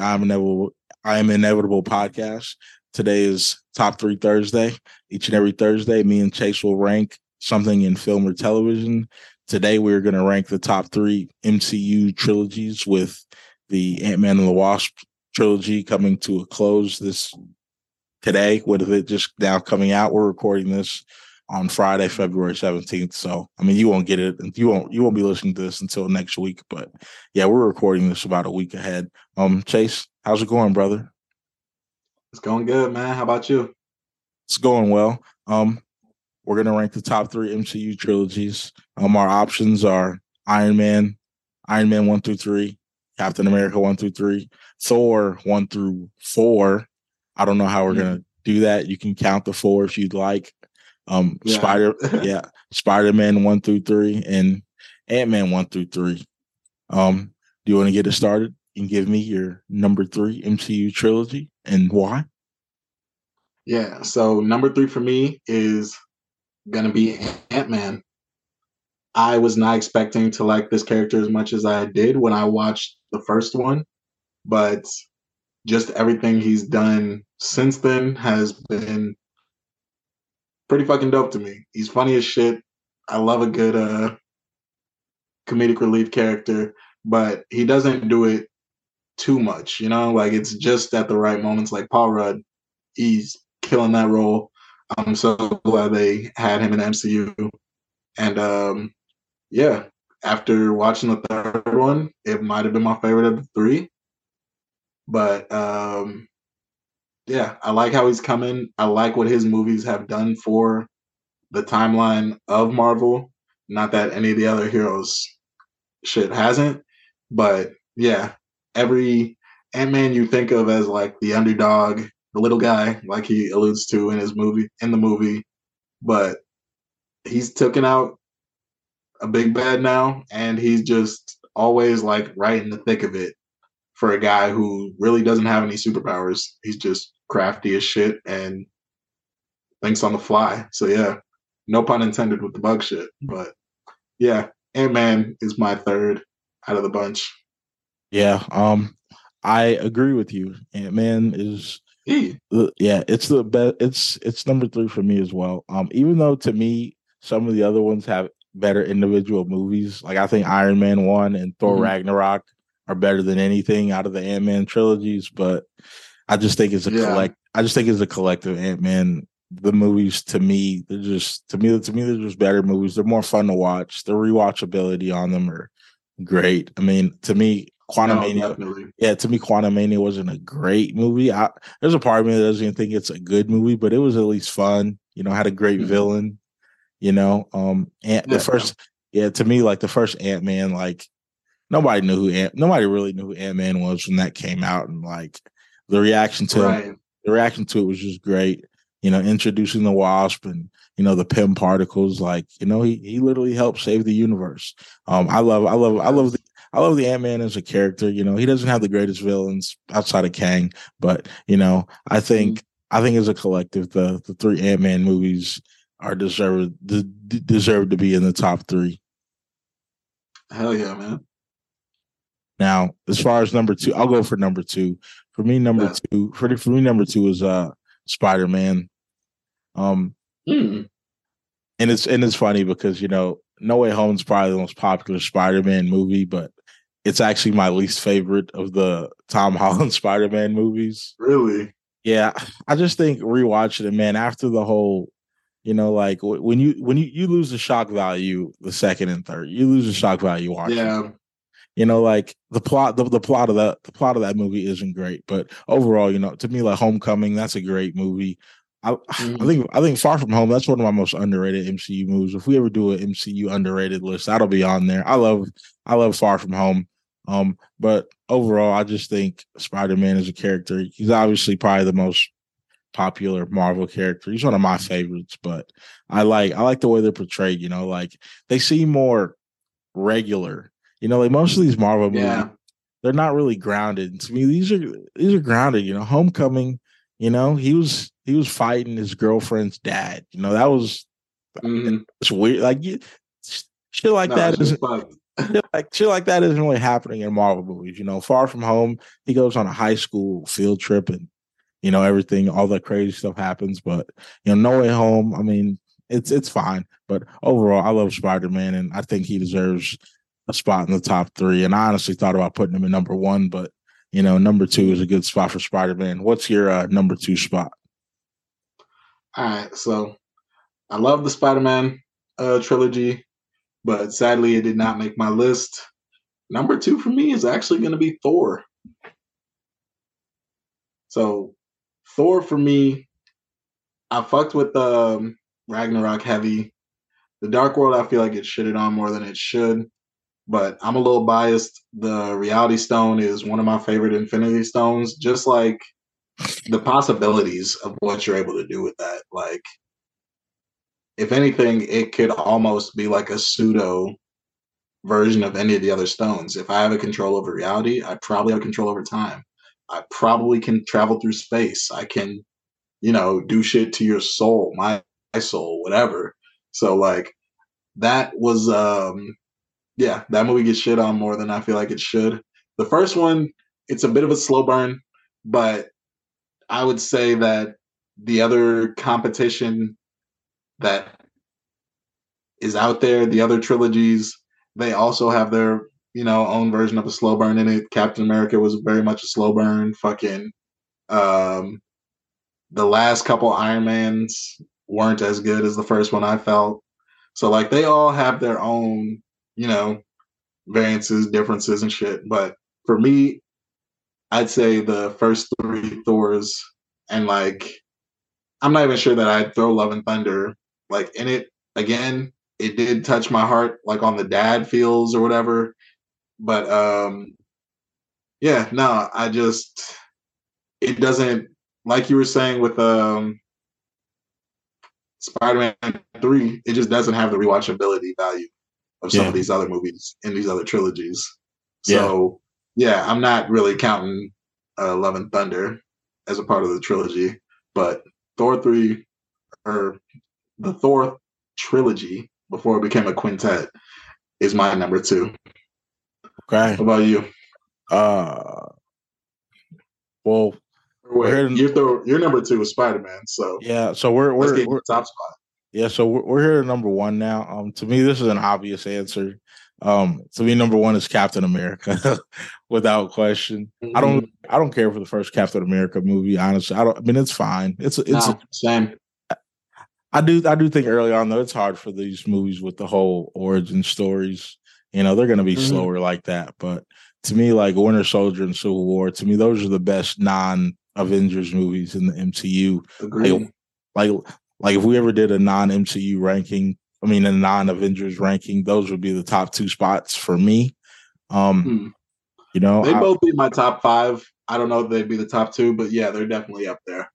I'm Inevitable I Am Inevitable podcast. Today is Top Three Thursday. Each and every Thursday, me and Chase will rank something in film or television. Today, we're going to rank the top three MCU trilogies with the Ant Man and the Wasp trilogy coming to a close this today, with it just now coming out. We're recording this on Friday, February 17th. So I mean you won't get it and you won't you won't be listening to this until next week. But yeah, we're recording this about a week ahead. Um Chase, how's it going, brother? It's going good, man. How about you? It's going well. Um we're gonna rank the top three MCU trilogies. Um our options are Iron Man, Iron Man one through three, Captain America one through three, Thor one through four. I don't know how we're mm-hmm. gonna do that. You can count the four if you'd like. Um, yeah. Spider, yeah, Spider Man one through three, and Ant Man one through three. Um, do you want to get it started and give me your number three MCU trilogy and why? Yeah, so number three for me is gonna be Ant Man. I was not expecting to like this character as much as I did when I watched the first one, but just everything he's done since then has been pretty fucking dope to me. He's funny as shit. I love a good uh comedic relief character, but he doesn't do it too much, you know, like it's just at the right moments. Like Paul Rudd, he's killing that role. I'm so glad they had him in the MCU. And um yeah, after watching the third one, it might have been my favorite of the three. But um yeah, I like how he's coming. I like what his movies have done for the timeline of Marvel. Not that any of the other heroes shit hasn't, but yeah, every Ant Man you think of as like the underdog, the little guy, like he alludes to in his movie, in the movie, but he's taken out a big bad now, and he's just always like right in the thick of it for a guy who really doesn't have any superpowers. He's just crafty as shit and thinks on the fly. So yeah, no pun intended with the bug shit. But yeah, Ant Man is my third out of the bunch. Yeah, um, I agree with you. Ant Man is yeah, it's the best. It's it's number three for me as well. Um, even though to me some of the other ones have better individual movies, like I think Iron Man one and Thor mm-hmm. Ragnarok are better than anything out of the Ant Man trilogies, but I just think it's a yeah. collect. I just think it's a collective Ant Man. The movies to me, they're just to me to me they're just better movies. They're more fun to watch. The rewatchability on them are great. I mean, to me, Quantumania, no, yeah, to me, Quantumania wasn't a great movie. I, there's a part of me that doesn't even think it's a good movie, but it was at least fun. You know, had a great mm-hmm. villain. You know, um, and yeah, the first, yeah, to me, like the first Ant Man, like nobody knew who Ant, nobody really knew who Ant Man was when that came out, and like the reaction to right. the reaction to it was just great. You know, introducing the wasp and you know the Pym particles. Like you know, he he literally helped save the universe. Um, I love I love I love the I love the Ant Man as a character. You know, he doesn't have the greatest villains outside of Kang, but you know, I think mm-hmm. I think as a collective, the the three Ant Man movies are deserved deserve to be in the top three. Hell yeah, man! Now, as far as number two, I'll go for number two. For me, number yeah. two for, for me, number two is uh Spider Man. Um, mm. and it's and it's funny because you know No Way Home is probably the most popular Spider Man movie, but it's actually my least favorite of the Tom Holland Spider Man movies. Really? Yeah, I just think rewatching it, man. After the whole, you know, like when you when you you lose the shock value the second and third, you lose the shock value watching. Yeah. You know, like the plot, the, the plot of that, the plot of that movie isn't great, but overall, you know, to me, like Homecoming, that's a great movie. I, mm-hmm. I think I think Far From Home that's one of my most underrated MCU movies. If we ever do an MCU underrated list, that'll be on there. I love I love Far From Home. Um, but overall, I just think Spider Man is a character. He's obviously probably the most popular Marvel character. He's one of my favorites, but I like I like the way they're portrayed. You know, like they seem more regular you know, like most of these Marvel movies, yeah. they're not really grounded. To me, these are these are grounded. You know, Homecoming. You know, he was he was fighting his girlfriend's dad. You know, that was mm-hmm. it's weird. Like you, shit like no, that is shit like shit like that isn't really happening in Marvel movies. You know, Far From Home, he goes on a high school field trip and you know everything, all the crazy stuff happens. But you know, No Way Home, I mean, it's it's fine. But overall, I love Spider Man, and I think he deserves a spot in the top three. And I honestly thought about putting him in number one, but you know, number two is a good spot for Spider Man. What's your uh, number two spot? All right, so I love the Spider Man uh, trilogy but sadly, it did not make my list. Number two for me is actually going to be Thor. So, Thor for me, I fucked with um, Ragnarok heavy. The Dark World, I feel like it shitted on more than it should, but I'm a little biased. The Reality Stone is one of my favorite Infinity Stones, just like the possibilities of what you're able to do with that. Like, if anything, it could almost be like a pseudo version of any of the other stones. If I have a control over reality, I probably have control over time. I probably can travel through space. I can, you know, do shit to your soul, my, my soul, whatever. So like that was um yeah, that movie gets shit on more than I feel like it should. The first one, it's a bit of a slow burn, but I would say that the other competition that is out there. The other trilogies, they also have their you know own version of a slow burn in it. Captain America was very much a slow burn. Fucking um, the last couple Iron Mans weren't as good as the first one. I felt so like they all have their own you know variances, differences, and shit. But for me, I'd say the first three Thors and like I'm not even sure that I'd throw Love and Thunder like in it. Again it did touch my heart like on the dad feels or whatever. But um yeah no i just it doesn't like you were saying with um spider-man 3 it just doesn't have the rewatchability value of some yeah. of these other movies in these other trilogies so yeah, yeah i'm not really counting uh, love and thunder as a part of the trilogy but thor 3 or the Thor trilogy before it became a quintet is my number two. Okay. What about you? Uh well Wait, your Thor, your number two is Spider Man. So yeah, so we're we're, we're top spot. Yeah, so we're, we're here at number one now. Um, to me, this is an obvious answer. Um, to me, number one is Captain America, without question. Mm-hmm. I don't, mm-hmm. I don't care for the first Captain America movie. Honestly, I don't. I mean, it's fine. It's, it's same. I do I do think early on though it's hard for these movies with the whole origin stories. You know, they're gonna be mm-hmm. slower like that. But to me, like Winter Soldier and Civil War, to me, those are the best non Avengers movies in the MCU. Like, like, like if we ever did a non MCU ranking, I mean a non Avengers ranking, those would be the top two spots for me. Um hmm. you know they both be my top five. I don't know if they'd be the top two, but yeah, they're definitely up there.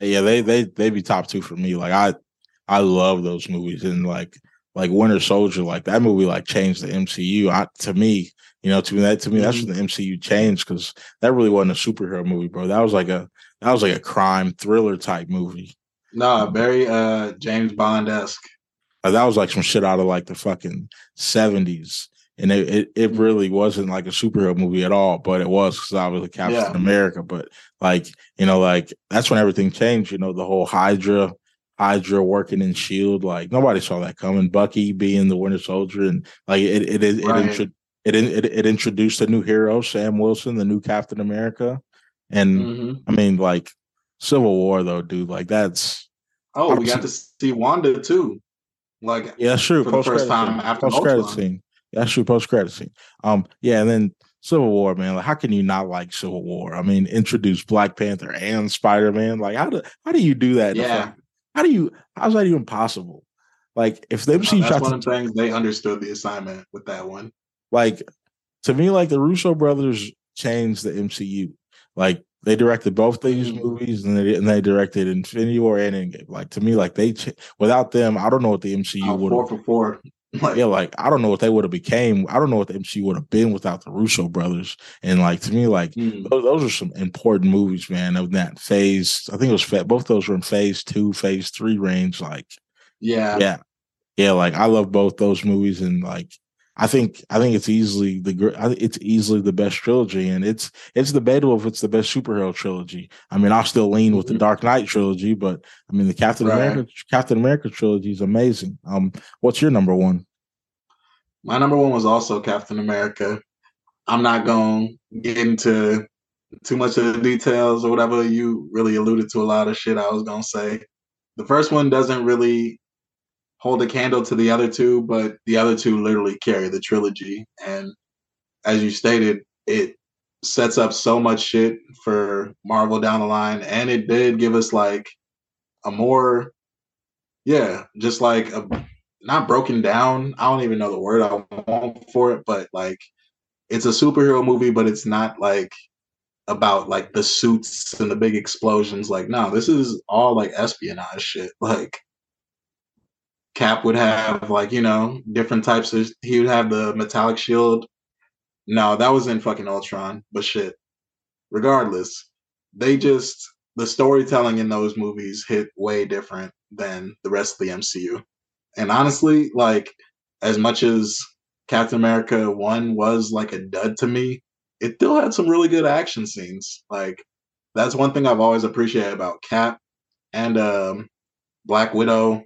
Yeah, they they they be top two for me. Like I I love those movies and like like Winter Soldier, like that movie like changed the MCU. I, to me, you know, to me that to me that's when the MCU changed because that really wasn't a superhero movie, bro. That was like a that was like a crime thriller type movie. No, very uh James Bond esque. that was like some shit out of like the fucking seventies and it, it, it, mm. really wasn't like a superhero movie at all, but it was because I was a Captain yeah. America. But like, you know, like that's when everything changed, you know, the whole Hydra, Hydra working in Shield, like nobody saw that coming. Bucky being the Winter Soldier, and like it it it, right. it, it, it, it, introduced a new hero, Sam Wilson, the new Captain America. And mm-hmm. I mean, like Civil War though, dude, like that's Oh, we got to see Wanda too. Like yeah, sure. For post the first time after post credit scene. That's true. Post credit scene. Um, yeah, and then Civil War, man. Like, how can you not like Civil War? I mean, introduce Black Panther and Spider Man. Like, how do how do you do that? Yeah. How do you? How's that even possible? Like, if they see that's one of the things they understood the assignment with that one. Like, to me, like the Russo brothers changed the MCU. Like, they directed both these mm-hmm. movies, and they and they directed Infinity War and Endgame. Like to me, like they without them, I don't know what the MCU would. Four for four. Like, yeah, like I don't know what they would have became. I don't know what the MCU would have been without the Russo brothers. And like to me, like mm. those, those, are some important movies, man. Of that phase, I think it was both those were in phase two, phase three range. Like, yeah, yeah, yeah. Like I love both those movies, and like I think I think it's easily the it's easily the best trilogy, and it's it's debatable if it's the best superhero trilogy. I mean, I'll still lean with the mm-hmm. Dark Knight trilogy, but I mean the Captain right. America Captain America trilogy is amazing. Um, what's your number one? My number one was also Captain America. I'm not going to get into too much of the details or whatever. You really alluded to a lot of shit I was going to say. The first one doesn't really hold a candle to the other two, but the other two literally carry the trilogy. And as you stated, it sets up so much shit for Marvel down the line. And it did give us like a more, yeah, just like a not broken down. I don't even know the word I want for it, but like it's a superhero movie, but it's not like about like the suits and the big explosions. Like, no, this is all like espionage shit. Like Cap would have like, you know, different types of he would have the metallic shield. No, that was in fucking Ultron, but shit. Regardless, they just the storytelling in those movies hit way different than the rest of the MCU. And honestly, like as much as Captain America 1 was like a dud to me, it still had some really good action scenes. Like that's one thing I've always appreciated about Cap and um, Black Widow.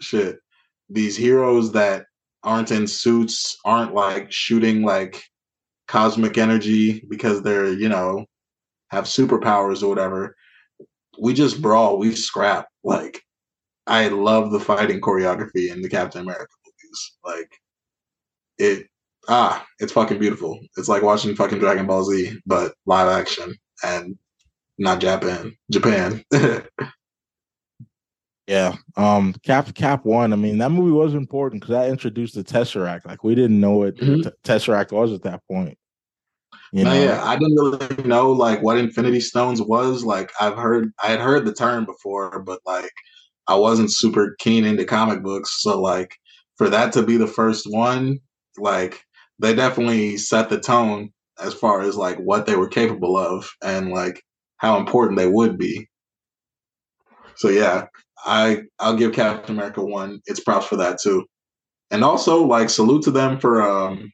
Shit, these heroes that aren't in suits aren't like shooting like cosmic energy because they're you know have superpowers or whatever. We just brawl, we scrap. Like I love the fighting choreography in the Captain America movies. Like it ah, it's fucking beautiful. It's like watching fucking Dragon Ball Z, but live action and not Japan. Japan. yeah. Um Cap Cap one. I mean, that movie was important because that introduced the Tesseract. Like we didn't know what mm-hmm. Tesseract was at that point. You know? yeah, I didn't really know like what Infinity Stones was. Like I've heard I had heard the term before, but like I wasn't super keen into comic books. So like for that to be the first one, like they definitely set the tone as far as like what they were capable of and like how important they would be. So yeah, I I'll give Captain America one. It's props for that too. And also like salute to them for um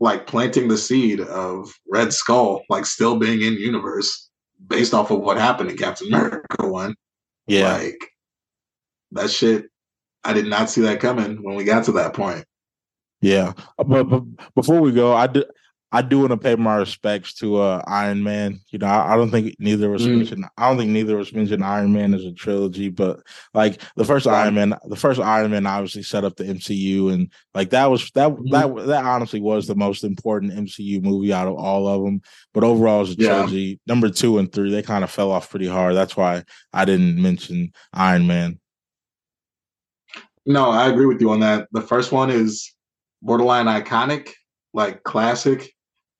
like planting the seed of Red Skull like still being in universe based off of what happened in Captain America one. Yeah. Like that shit I did not see that coming when we got to that point. Yeah, but, but before we go, I do I do want to pay my respects to uh, Iron Man. You know, I, I don't think neither was mm. mentioned. I don't think neither was mentioned Iron Man as a trilogy, but like the first Iron Man, the first Iron Man obviously set up the MCU, and like that was that mm. that that honestly was the most important MCU movie out of all of them. But overall, as a yeah. trilogy, number two and three, they kind of fell off pretty hard. That's why I didn't mention Iron Man. No, I agree with you on that. The first one is borderline iconic, like classic.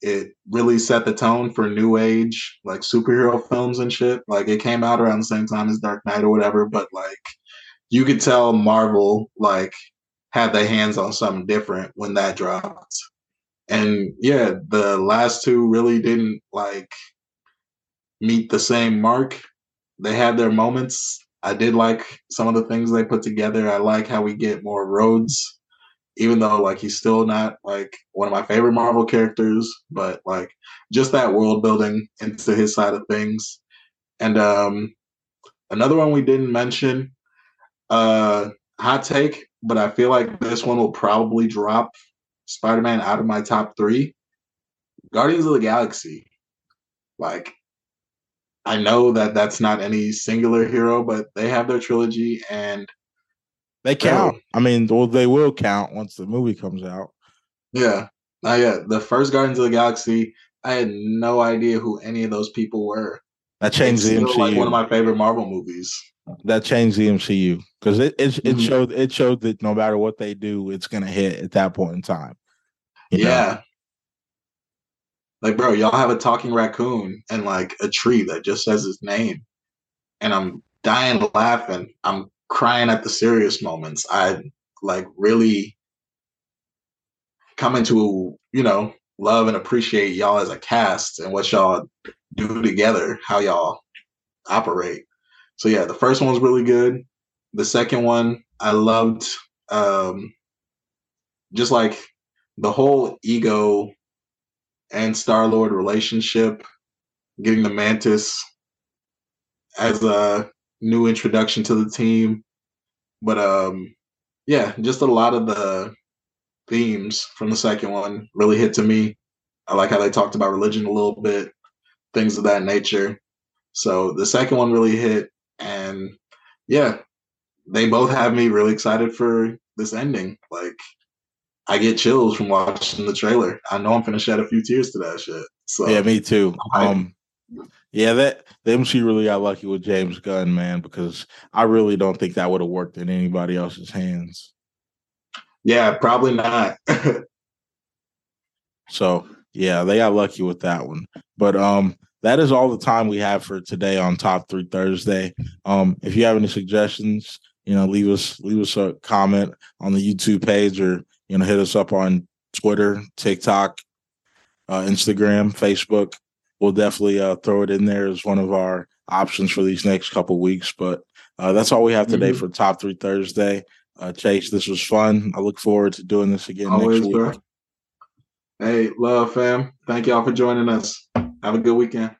It really set the tone for new age, like superhero films and shit. Like it came out around the same time as Dark Knight or whatever, but like you could tell Marvel like had their hands on something different when that dropped. And yeah, the last two really didn't like meet the same mark. They had their moments. I did like some of the things they put together. I like how we get more Rhodes even though like he's still not like one of my favorite Marvel characters, but like just that world building into his side of things. And um another one we didn't mention, uh hot take, but I feel like this one will probably drop Spider-Man out of my top 3. Guardians of the Galaxy. Like I know that that's not any singular hero, but they have their trilogy and they count. I mean, well, they will count once the movie comes out. Yeah. Uh, yeah. The first Guardians of the Galaxy, I had no idea who any of those people were. That changed it's the MCU. Like one of my favorite Marvel movies. That changed the MCU because it it, it mm-hmm. showed it showed that no matter what they do, it's gonna hit at that point in time. Yeah. Know? Like, bro, y'all have a talking raccoon and like a tree that just says his name. And I'm dying laughing. I'm crying at the serious moments. I like really coming to, you know, love and appreciate y'all as a cast and what y'all do together, how y'all operate. So yeah, the first one was really good. The second one I loved um just like the whole ego and Star Lord relationship, getting the Mantis as a new introduction to the team. But um yeah, just a lot of the themes from the second one really hit to me. I like how they talked about religion a little bit, things of that nature. So the second one really hit and yeah, they both have me really excited for this ending. Like I get chills from watching the trailer. I know I'm gonna shed a few tears to that shit. So yeah, me too. Um, yeah, that the MC really got lucky with James Gunn, man, because I really don't think that would have worked in anybody else's hands. Yeah, probably not. so yeah, they got lucky with that one. But um, that is all the time we have for today on Top Three Thursday. Um, if you have any suggestions, you know, leave us leave us a comment on the YouTube page or you know hit us up on Twitter, TikTok, uh, Instagram, Facebook. We'll definitely uh, throw it in there as one of our options for these next couple weeks. But uh, that's all we have today mm-hmm. for Top Three Thursday. Uh, Chase, this was fun. I look forward to doing this again Always, next week. Bro. Hey, love fam. Thank y'all for joining us. Have a good weekend.